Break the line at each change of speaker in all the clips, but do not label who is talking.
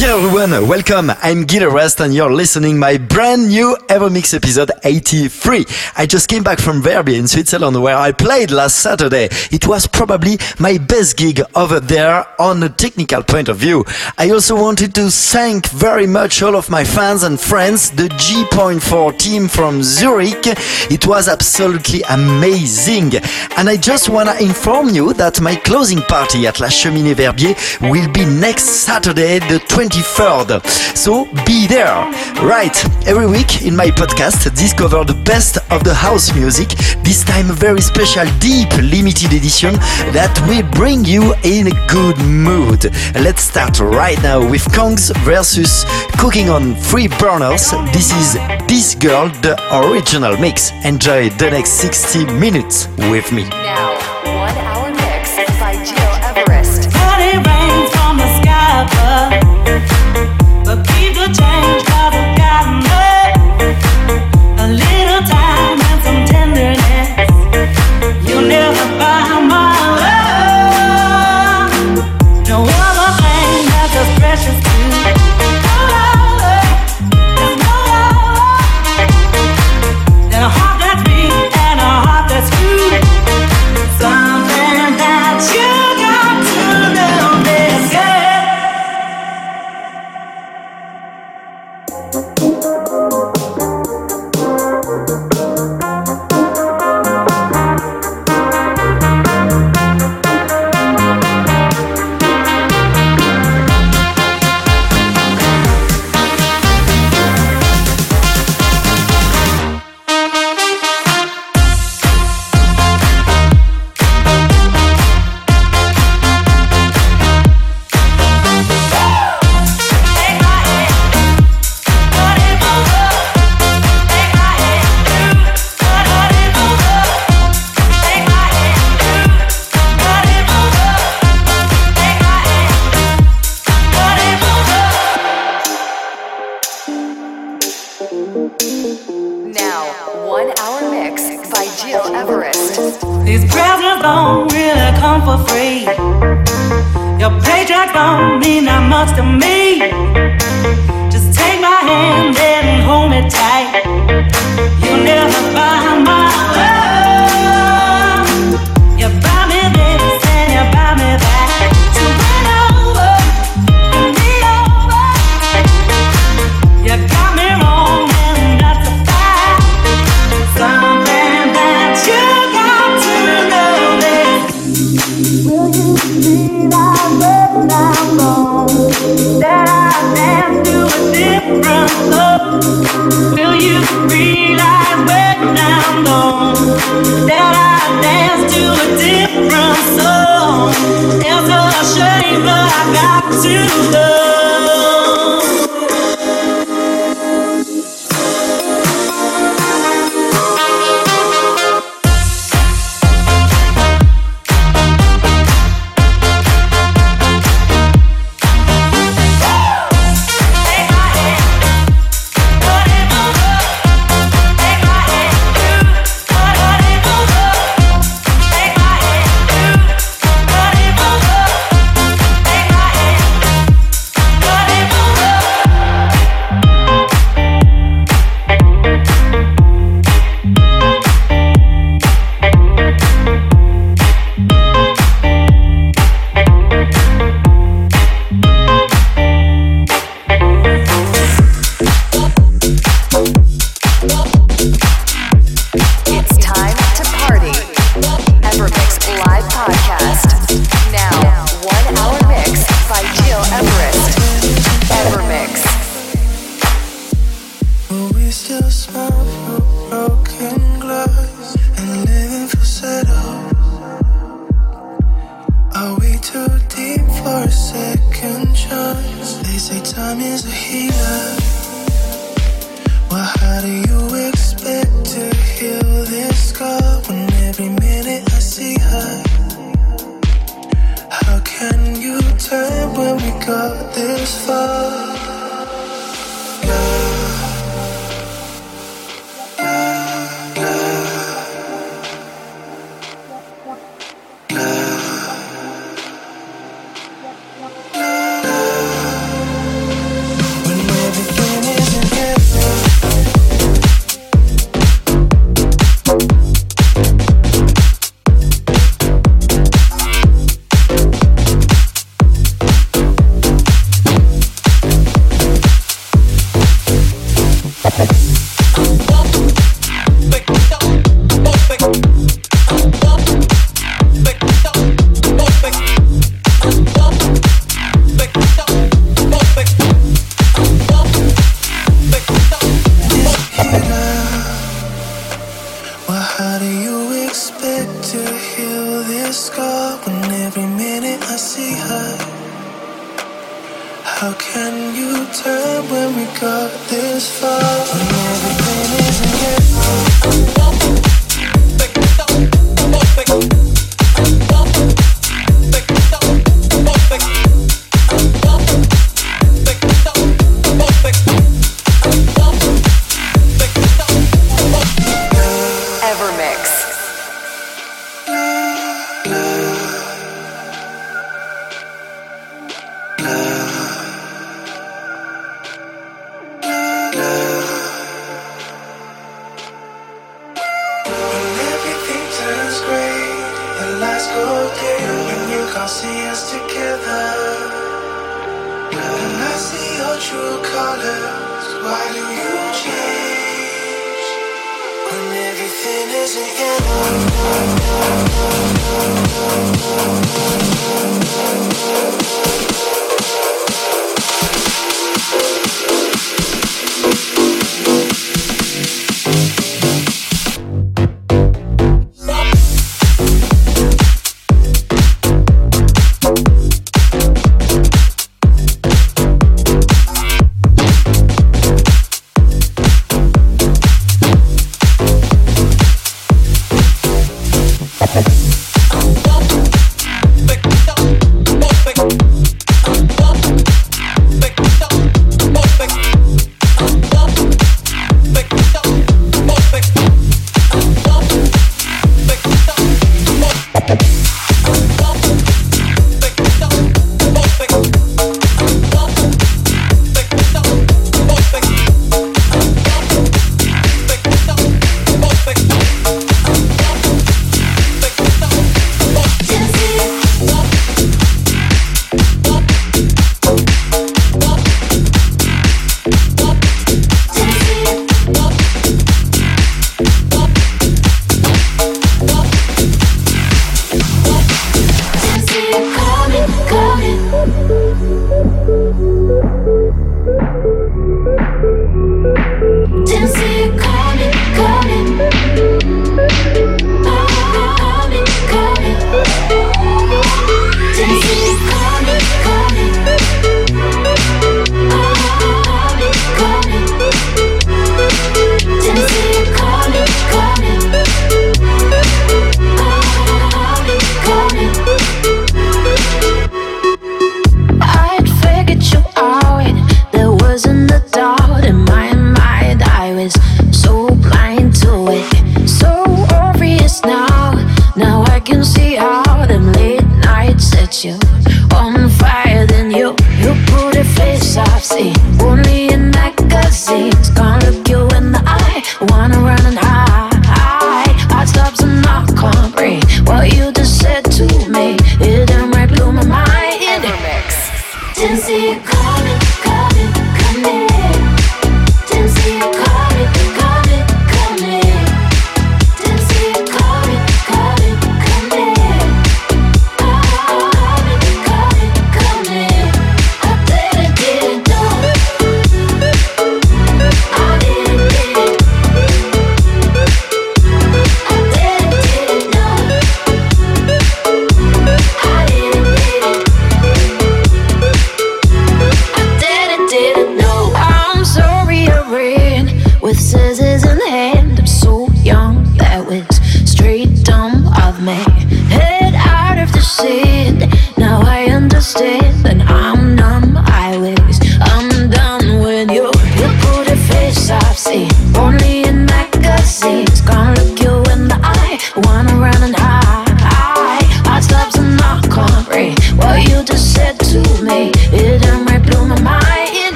Dear everyone, welcome. I'm Gil Everest and you're listening my brand new Evermix episode 83. I just came back from Verbier in Switzerland where I played last Saturday. It was probably my best gig over there on a technical point of view. I also wanted to thank very much all of my fans and friends, the G.4 team from Zurich. It was absolutely amazing. And I just wanna inform you that my closing party at La Cheminée Verbier will be next Saturday, the 20 23rd. So be there. Right, every week in my podcast, discover the best of the house music. This time, a very special, deep, limited edition that will bring you in a good mood. Let's start right now with Kungs versus Cookin' on 3 Burners. This is This Girl, the original mix. Enjoy the next 60 minutes with me.
Now,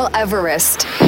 Gil Everest.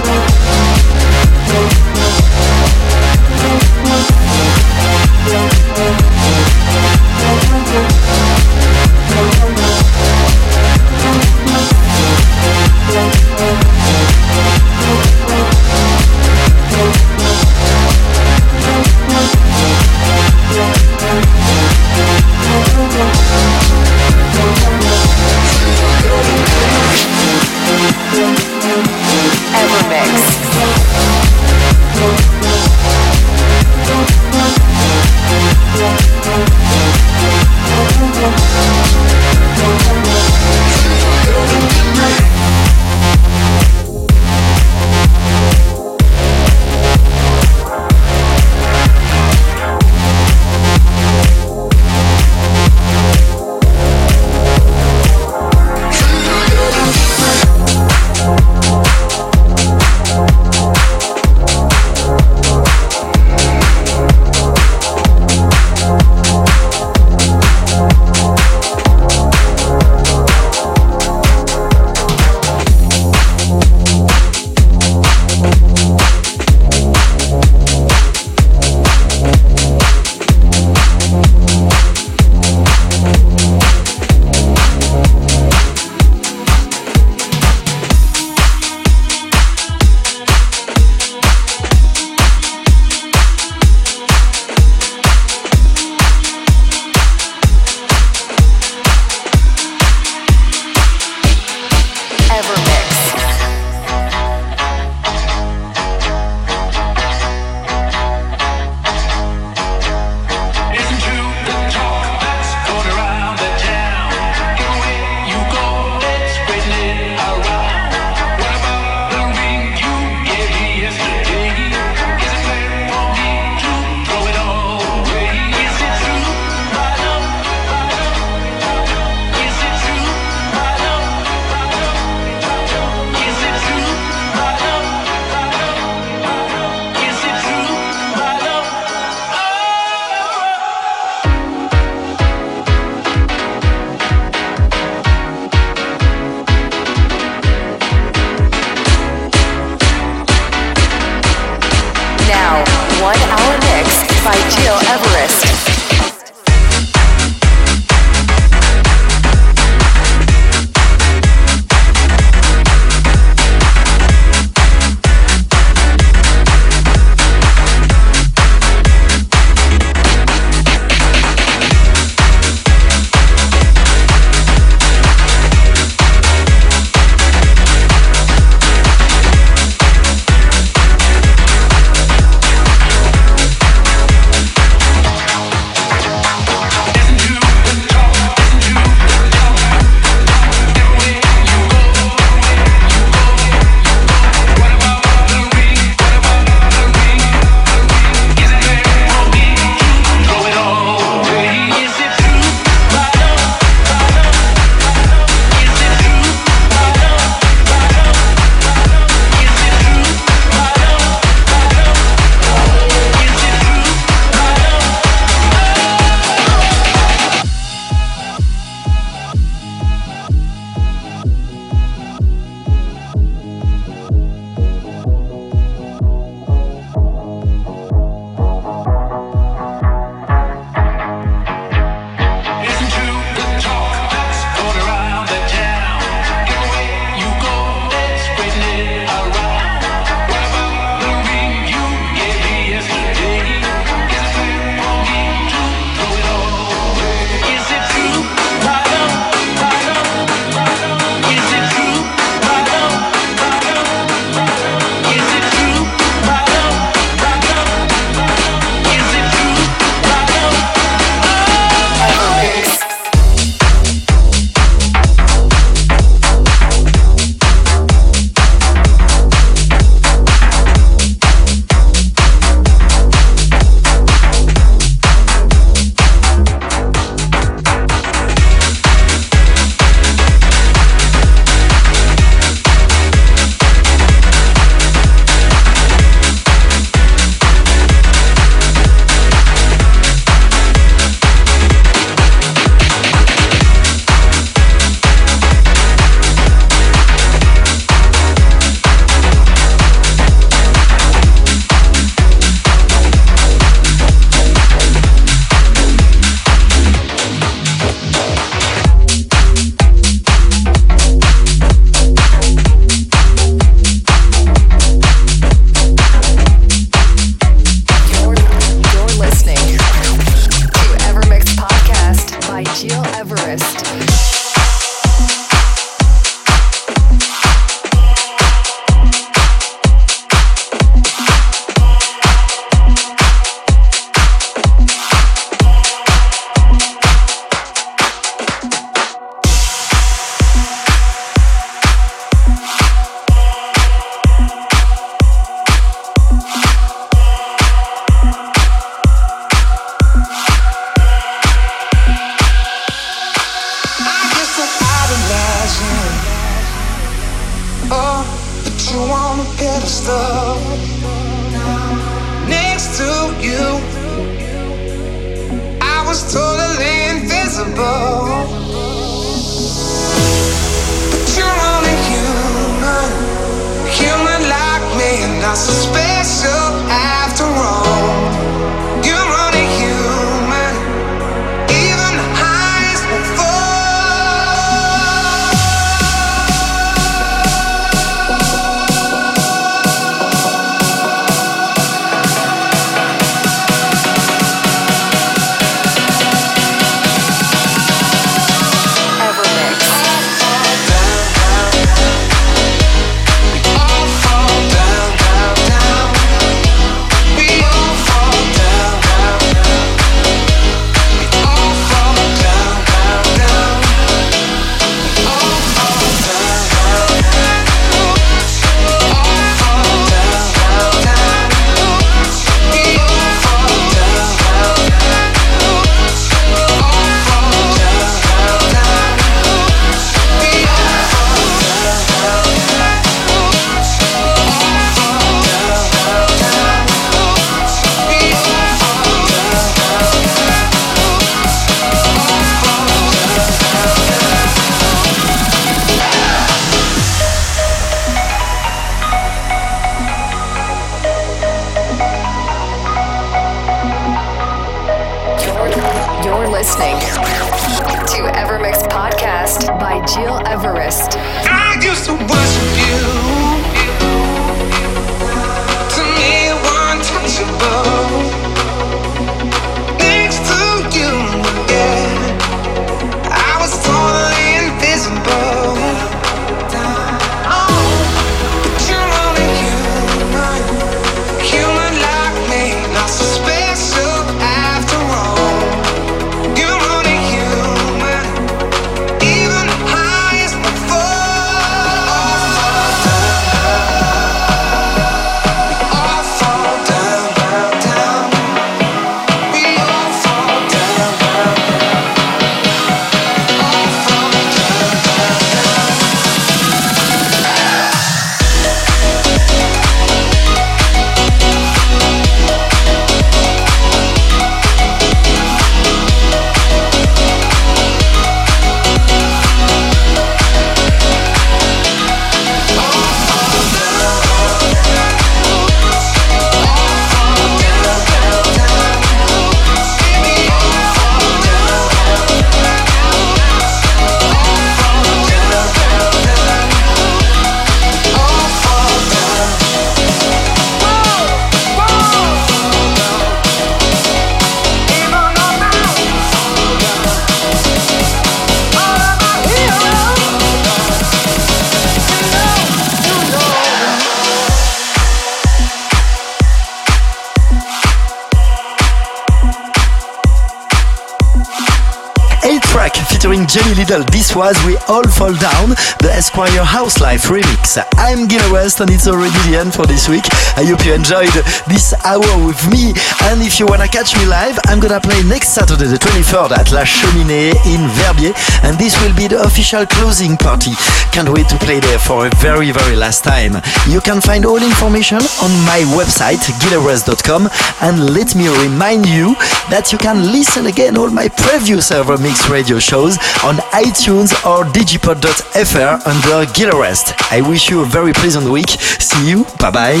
Was We All Fall Down, the Esquire House Life remix. I'm Gil Everest and it's already the end for this week. I hope you enjoyed this hour with me. And if you wanna catch me live, I'm gonna play next Saturday, the 23rd at La Cheminée in Verbier. And this will be the official closing party. Can't wait to play there for a very, very last time. You can find all information on my website, gileverest.com. And let me remind you that you can listen again all my previous Evermix radio shows on iTunes or digipod.fr under Gil Everest. I wish you a very pleasant week. See you. Bye bye.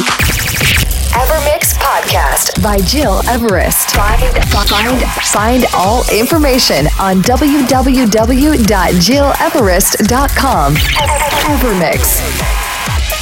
Evermix Podcast by Gil Everest. Find, find, find all information on www.gileverest.com. Evermix.